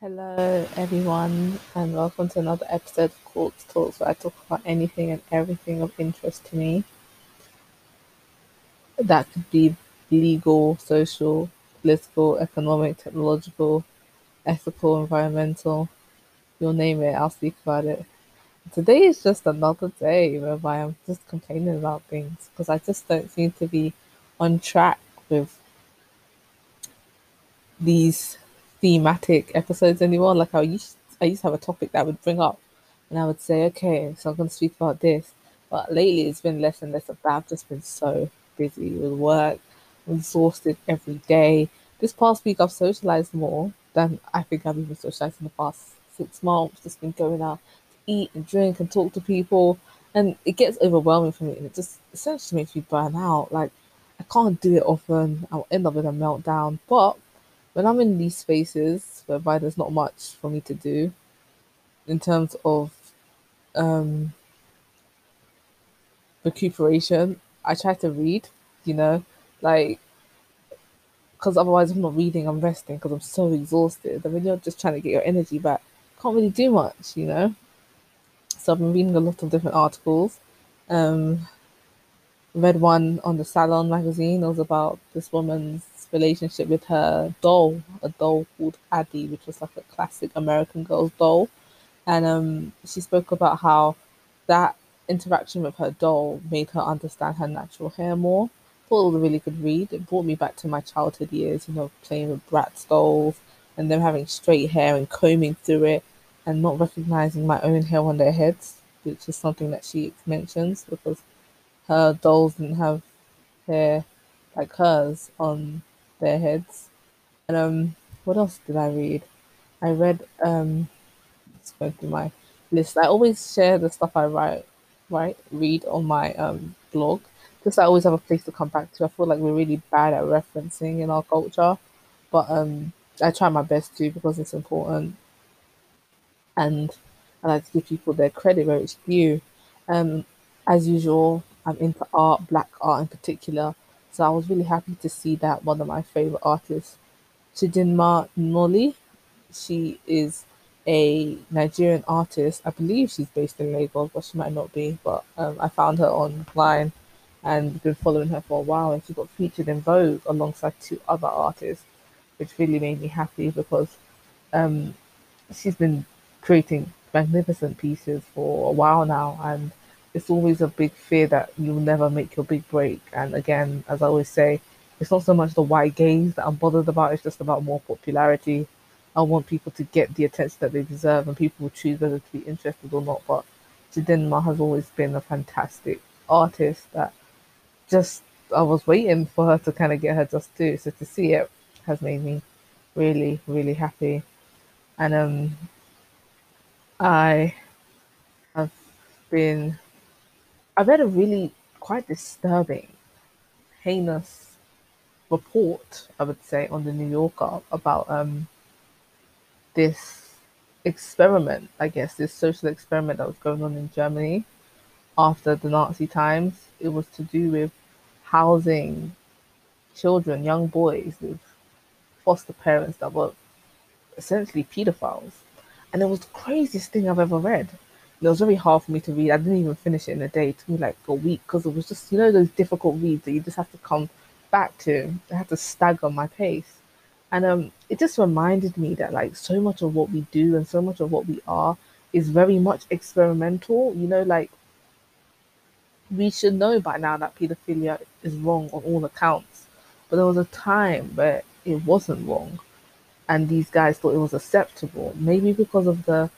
Hello, everyone, and welcome to another episode of Quartz Talks, where I talk about anything and everything of interest to me. That could be legal, social, political, economic, technological, ethical, environmental. You'll name it, I'll speak about it. Today is just another day whereby I'm just complaining about things because I just don't seem to be on track with these thematic episodes anymore. Like I used, I used to have a topic that I would bring up, and I would say, okay, so I'm going to speak about this. But lately, it's been less and less of that. I've just been so busy with work, exhausted every day. This past week, I've socialized more than I think I've even socialized in the past six months. Just been going out to eat and drink and talk to people, and it gets overwhelming for me, and it just essentially makes me burn out. Like I can't do it often. I'll end up with a meltdown, but when I'm in these spaces whereby there's not much for me to do in terms of um, recuperation, I try to read, you know, like, because otherwise I'm not reading, I'm resting because I'm so exhausted. And when you're just trying to get your energy back, can't really do much, you know. So I've been reading a lot of different articles. Um, read one on the Salon magazine. It was about this woman's relationship with her doll, a doll called Addie, which was like a classic American Girl's doll. And um, she spoke about how that interaction with her doll made her understand her natural hair more. Thought it was a really good read. It brought me back to my childhood years, you know, playing with Bratz dolls and them having straight hair and combing through it and not recognizing my own hair on their heads, which is something that she mentions because her dolls didn't have hair like hers on their heads. And um, what else did I read? I read um, let's go through my list. I always share the stuff I write, write, read on my um blog, because I always have a place to come back to. I feel like we're really bad at referencing in our culture, but um, I try my best to because it's important, and I like to give people their credit where it's due. Um, as usual, I'm into art, black art in particular. So I was really happy to see that one of my favorite artists, Chidinma Nnoli, she is a Nigerian artist. I believe she's based in Lagos, but she might not be. But um, I found her online and been following her for a while, and she got featured in Vogue alongside two other artists, which really made me happy because um, she's been creating magnificent pieces for a while now, and it's always a big fear that you'll never make your big break. And again, as I always say, it's not so much the white gaze that I'm bothered about, it's just about more popularity. I want people to get the attention that they deserve, and people will choose whether to be interested or not. But Chidinma has always been a fantastic artist that just I was waiting for her to kind of get her just due. So to see it has made me really, really happy. And um, I have been I read a really quite disturbing, heinous report, I would say, on the New Yorker about um, this experiment, I guess, this social experiment that was going on in Germany after the Nazi times. It was to do with housing children, young boys with foster parents that were essentially pedophiles. And it was the craziest thing I've ever read. It was very hard for me to read. I didn't even finish it in a day. It took me like a week because it was just, you know, those difficult reads that you just have to come back to. I had to stagger my pace. And um, it just reminded me that like so much of what we do and so much of what we are is very much experimental. You know, like we should know by now that pedophilia is wrong on all accounts. But there was a time where it wasn't wrong. And these guys thought it was acceptable. Maybe because of the,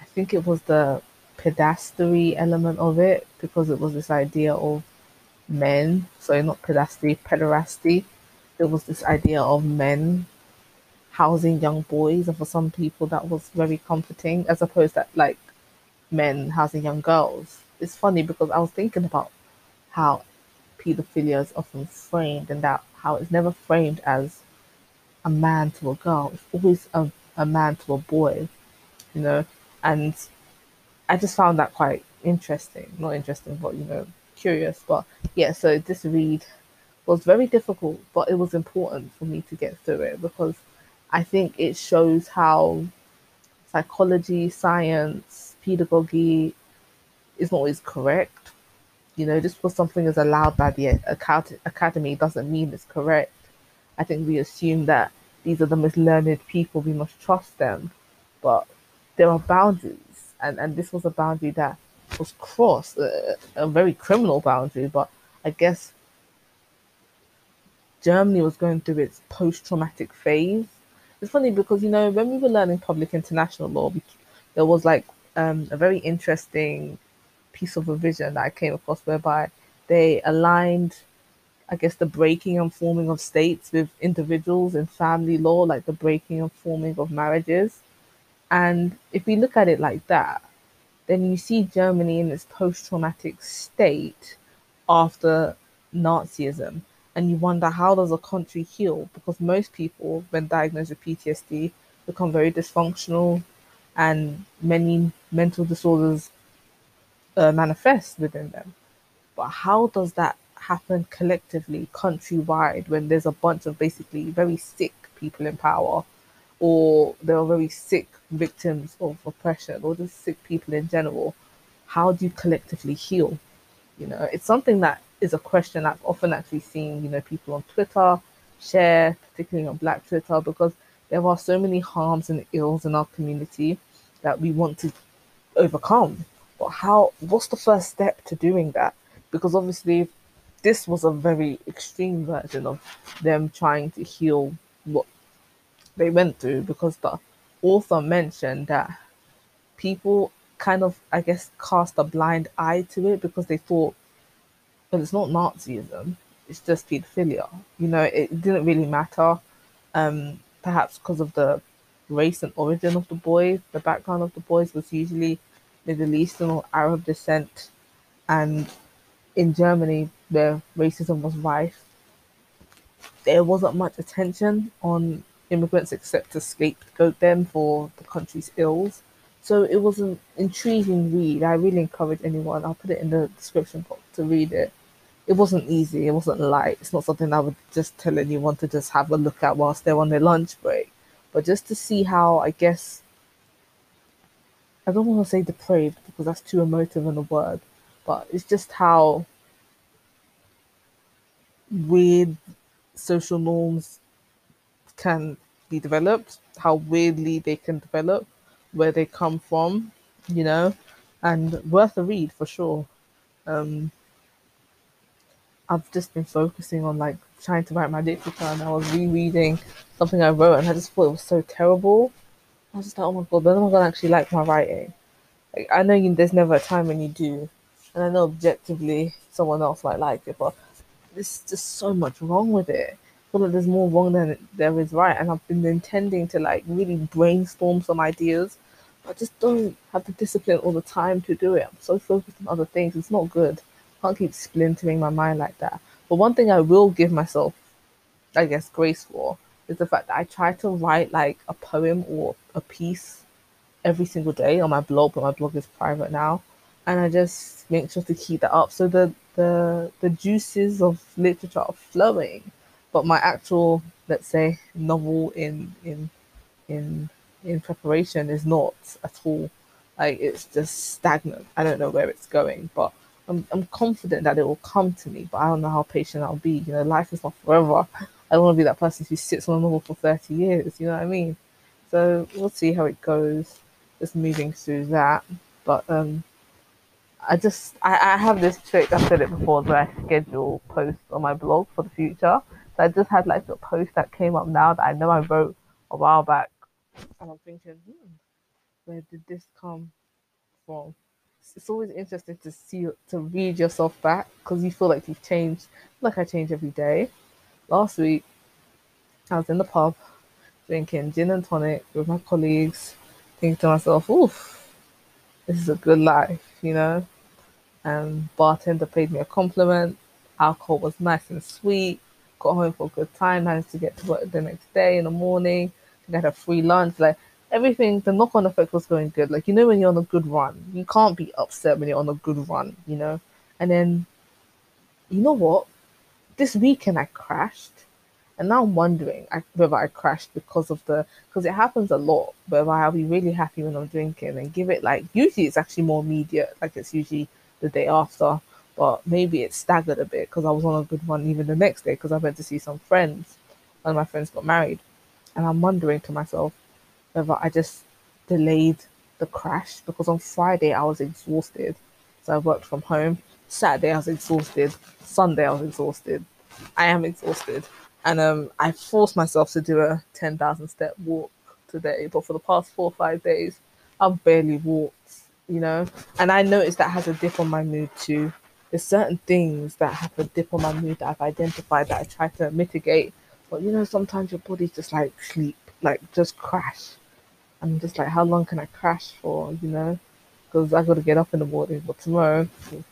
I think it was the pedastry element of it because it was this idea of men, sorry, not pedastery, pederasty. There was this idea of men housing young boys, and for some people that was very comforting, as opposed to like men housing young girls. It's funny because I was thinking about how pedophilia is often framed and that how it's never framed as a man to a girl. It's always a, a man to a boy, you know, and I just found that quite interesting. Not interesting, but you know, curious. But yeah, so this read was very difficult, but it was important for me to get through it because I think it shows how psychology, science, pedagogy is not always correct. You know, just because something is allowed by the academy doesn't mean it's correct. I think we assume that these are the most learned people, we must trust them. But there are boundaries, and, and this was a boundary that was crossed, a, a very criminal boundary. But I guess Germany was going through its post traumatic phase. It's funny because, you know, when we were learning public international law, there was like um, a very interesting piece of revision that I came across whereby they aligned, I guess, the breaking and forming of states with individuals in family law, like the breaking and forming of marriages. And if we look at it like that, then you see Germany in its post traumatic state after Nazism. And you wonder how does a country heal? Because most people, when diagnosed with PTSD, become very dysfunctional and many mental disorders uh, manifest within them. But how does that happen collectively, countrywide, when there's a bunch of basically very sick people in power, or there are very sick victims of oppression, or just sick people in general? How do you collectively heal? You know, it's something that is a question I've often actually seen, you know, people on Twitter share, particularly on Black Twitter, because there are so many harms and ills in our community that we want to overcome but how? What's the first step to doing that? Because obviously, this was a very extreme version of them trying to heal what they went through. Because the author mentioned that people kind of, I guess, cast a blind eye to it because they thought, well, it's not Nazism, it's just pedophilia. You know, it didn't really matter. Um, perhaps because of the race and origin of the boys, the background of the boys was usually Middle Eastern or Arab descent, and in Germany, where racism was rife, there wasn't much attention on immigrants except to scapegoat them for the country's ills. So it was an intriguing read. I really encourage anyone, I'll put it in the description box to read it. It wasn't easy, it wasn't light. It's not something I would just tell anyone to just have a look at whilst they're on their lunch break. But just to see how, I guess, I don't want to say depraved because that's too emotive in a word, but it's just how weird social norms can be developed, how weirdly they can develop, where they come from, you know, and worth a read for sure. Um, I've just been focusing on like trying to write my literature, and I was rereading something I wrote, and I just thought it was so terrible. I was just like, oh my god, when am I gonna actually like my writing? Like, I know you, there's never a time when you do, and I know objectively someone else might like it, but there's just so much wrong with it. Feel there's more wrong than there is right, and I've been intending to like really brainstorm some ideas, but I just don't have the discipline or the time to do it. I'm so focused on other things. It's not good. I can't keep splintering my mind like that. But one thing I will give myself, I guess, grace for is the fact that I try to write like a poem or a piece every single day on my blog, but my blog is private now, and I just make sure to keep that up. So the the the juices of literature are flowing, but my actual, let's say, novel in in in in preparation is not at all. Like it's just stagnant. I don't know where it's going, but I'm I'm confident that it will come to me. But I don't know how patient I'll be. You know, life is not forever. I don't want to be that person who sits on a novel for 30 years, you know what I mean? So we'll see how it goes, just moving through that. But um, I just, I, I have this trick, I've said it before, where I schedule posts on my blog for the future. So I just had like a post that came up now that I know I wrote a while back. And I'm thinking, hmm, where did this come from? It's always interesting to see, to read yourself back because you feel like you've changed, like I change every day last week, I was in the pub drinking gin and tonic with my colleagues, thinking to myself, oof, this is a good life, you know? And bartender paid me a compliment. Alcohol was nice and sweet. Got home for a good time. Managed to get to work the next day in the morning. I had a free lunch. Like everything, the knock-on effect was going good. Like you know, when you're on a good run, you can't be upset when you're on a good run. You know, and then you know what? this weekend I crashed And now I'm wondering whether I crashed because of the because it happens a lot. But I'll be really happy when I'm drinking and give it like usually it's actually more immediate, like it's usually the day after. But maybe it staggered a bit because I was on a good one even the next day because I went to see some friends. One of my friends got married, and I'm wondering to myself whether I just delayed the crash because on Friday I was exhausted. So I worked from home. Saturday I was exhausted. Sunday I was exhausted. I am exhausted. And um, I forced myself to do a 10,000 step walk today. But for the past four or five days, I've barely walked, you know? And I noticed that has a dip on my mood too. There's certain things that have a dip on my mood that I've identified that I try to mitigate. But you know, sometimes your body's just like sleep, like just crash. I'm just like, how long can I crash for, you know? Because I got to get up in the morning. But tomorrow,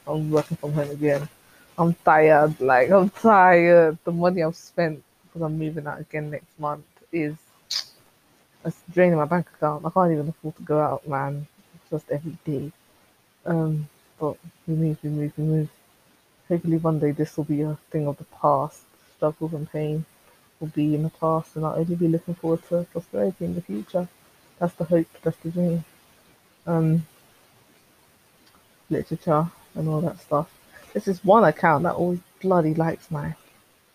I'm working from home again. I'm tired. Like I'm tired. The money I've spent because I'm moving out again next month is it's draining my bank account. I can't even afford to go out, man. Just every day. Um, but we move, we move, we move. Hopefully one day this will be a thing of the past. Struggles and pain will be in the past, and I'll only be looking forward to prosperity in the future. That's the hope. That's the dream. Um, literature and all that stuff. This is one account that always bloody likes my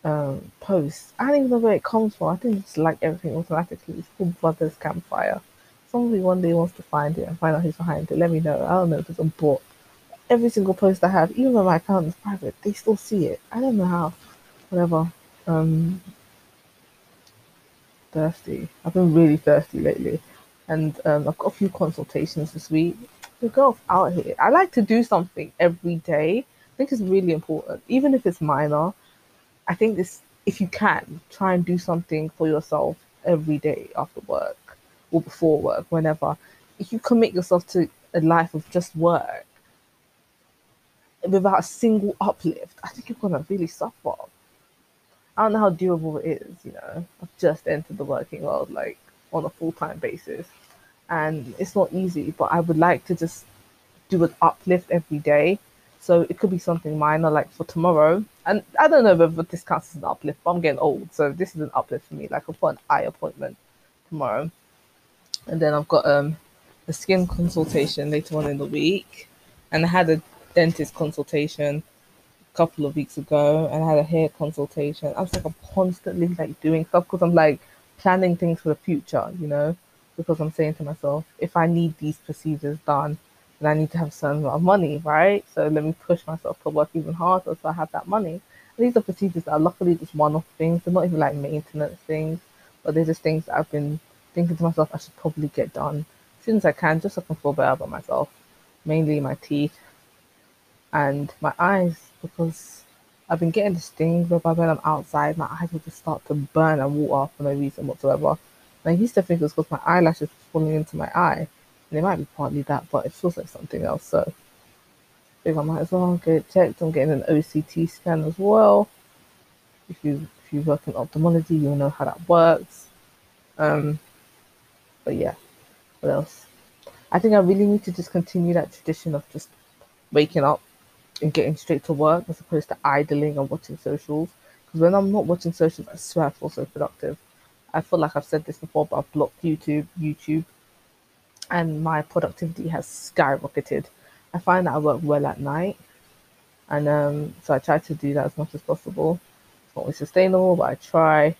um, posts. I don't even know where it comes from. I think it's like everything automatically. It's called Brothers Campfire. Somebody one day wants to find it and find out who's behind it. Let me know. I don't know if it's a bot. Every single post I have, even when my account is private, they still see it. I don't know how. Whatever. Um, thirsty. I've been really thirsty lately, and um, I've got a few consultations this week. The girls out here. I like to do something every day I think it's really important, even if it's minor. I think this, if you can, try and do something for yourself every day after work or before work, whenever. If you commit yourself to a life of just work without a single uplift, I think you're gonna really suffer. I don't know how doable it is, you know. I've just entered the working world like on a full time basis. And it's not easy, but I would like to just do an uplift every day so it could be something minor, like for tomorrow. And I don't know whether this counts as an uplift, but I'm getting old, so this is an uplift for me. Like I've got an eye appointment tomorrow, and then I've got um a skin consultation later on in the week, and I had a dentist consultation a couple of weeks ago, and I had a hair consultation. I was like, I'm constantly like doing stuff because I'm like planning things for the future, you know, because I'm saying to myself, if I need these procedures done and I need to have a certain amount of money, right? So let me push myself to work even harder so I have that money. And these are procedures that are luckily just one-off things. They're not even like maintenance things, but they're just things that I've been thinking to myself I should probably get done as soon as I can, just so I can feel better about myself. Mainly my teeth and my eyes, because I've been getting this thing whereby when I'm outside, my eyes will just start to burn and water for no reason whatsoever. And I used to think it was because my eyelashes were falling into my eye and it might be partly that, but it feels like something else. So I might as well get it checked. I'm getting an OCT scan as well. If you if you work in ophthalmology, you'll know how that works. Um, but yeah, what else? I think I really need to just continue that tradition of just waking up and getting straight to work as opposed to idling and watching socials. Because when I'm not watching socials, I swear I feel so productive. I feel like I've said this before, but I've blocked YouTube, YouTube, and my productivity has skyrocketed. I find that I work well at night, and um, so I try to do that as much as possible. It's not always sustainable, but I try.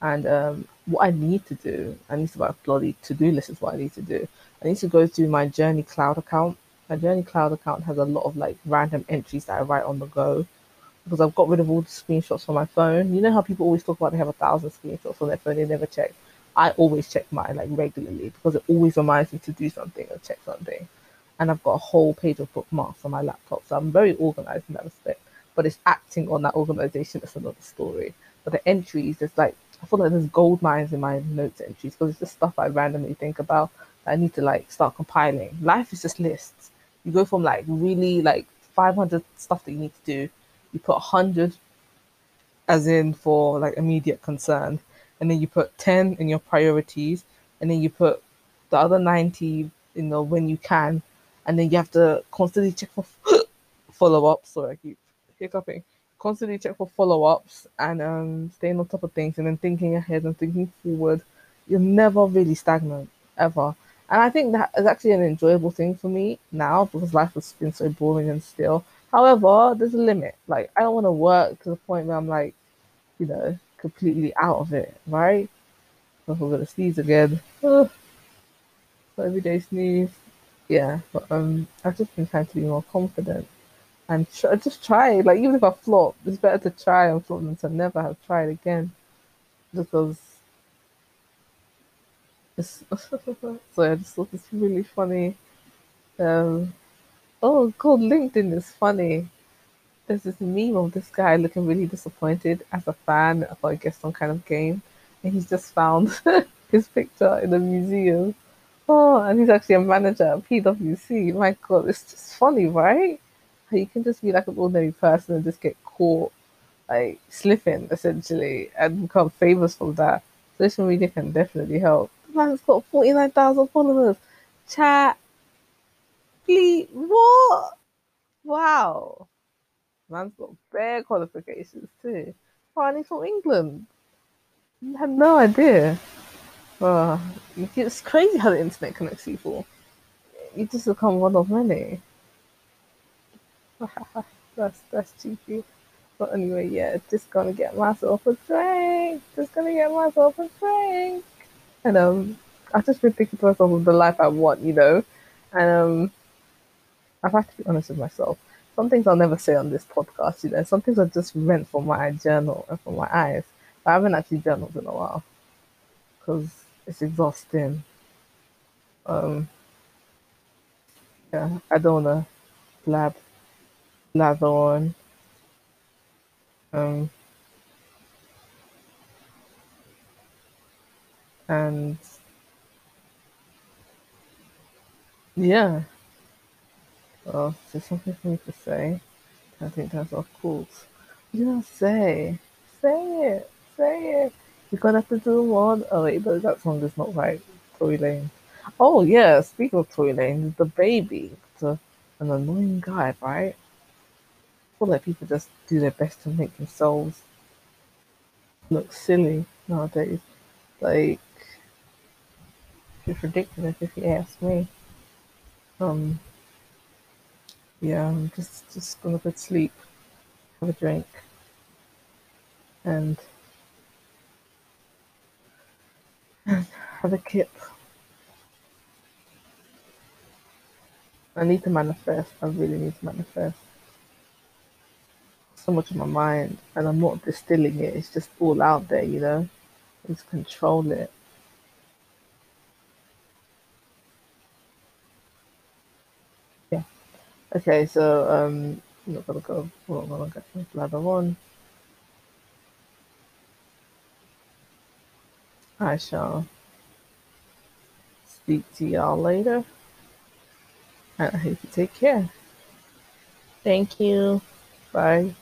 And um, what I need to do, I need to write a bloody to-do list. Is what I need to do. I need to go through my Journey Cloud account. My Journey Cloud account has a lot of like random entries that I write on the go because I've got rid of all the screenshots from my phone. You know how people always talk about they have a thousand screenshots on their phone, they never check. I always check mine like regularly because it always reminds me to do something or check something. And I've got a whole page of bookmarks on my laptop, so I'm very organized in that respect. But it's acting on that organization that's another story. But the entries, it's like I feel like there's gold mines in my notes entries because it's just stuff I randomly think about that I need to like start compiling. Life is just lists. You go from like really like 500 stuff that you need to do, you put 100 as in for like immediate concern, and then you put 10 in your priorities and then you put the other 90 you know when you can and then you have to constantly check for follow up sorry i keep hiccuping constantly check for follow ups and um, staying on top of things and then thinking ahead and thinking forward. You're never really stagnant, ever. And I think that is actually an enjoyable thing for me now because life has been so boring and still. However, there's a limit. Like, I don't want to work to the point where I'm like, you know, completely out of it, right? So we're going to sneeze again. Ugh. Every day sneeze. Yeah, but um, I've just been trying to be more confident and tr- just try. Like even if I flop, it's better to try and flop than to never have tried again. Because so I just thought it's really funny. Um, oh god, LinkedIn is funny. There's this meme of this guy looking really disappointed as a fan of I guess some kind of game, and he's just found his picture in a museum. Oh, and he's actually a manager at PwC. My god, it's just funny, right? You can just be like an ordinary person and just get caught like slipping essentially and become famous from that. Social media can definitely help. Man's got 49,000 followers. Chat. Please. What? Wow. Man's got bare qualifications too. And from England. I had no idea. Oh, it's crazy how the internet connects people. You just become one of many. that's that's cheeky. But anyway, yeah, just gonna get myself a drink. Just gonna get myself a drink. And um, I've just been thinking to myself of the life I want, you know. And um, I've had to be honest with myself. Some things I'll never say on this podcast, you know. Some things are just meant for my journal and for my eyes. But I haven't actually journaled in a while because it's exhausting. Um, yeah, I don't wanna blab, blather on. Um, and yeah, well, there's something for me to say. I think that's course. You know, say, say it, say it. You're gonna have to do one. Oh wait, but that song is not right. Tory Lanez. Oh yeah, speaking of Tory Lanez, the baby, the, an annoying guy, right? I feel like people just do their best to make themselves look silly nowadays. Like it's ridiculous if you ask me. Um yeah, I'm just just gonna go to sleep, have a drink, and have a kip. I need to manifest. I really need to manifest. So much in my mind, and I'm not distilling it. It's just all out there, you know. Just control it. Okay, so um, I'm not gonna go. I'm not gonna go blather on. I shall speak to y'all later. I hope you take care. Thank you. Bye.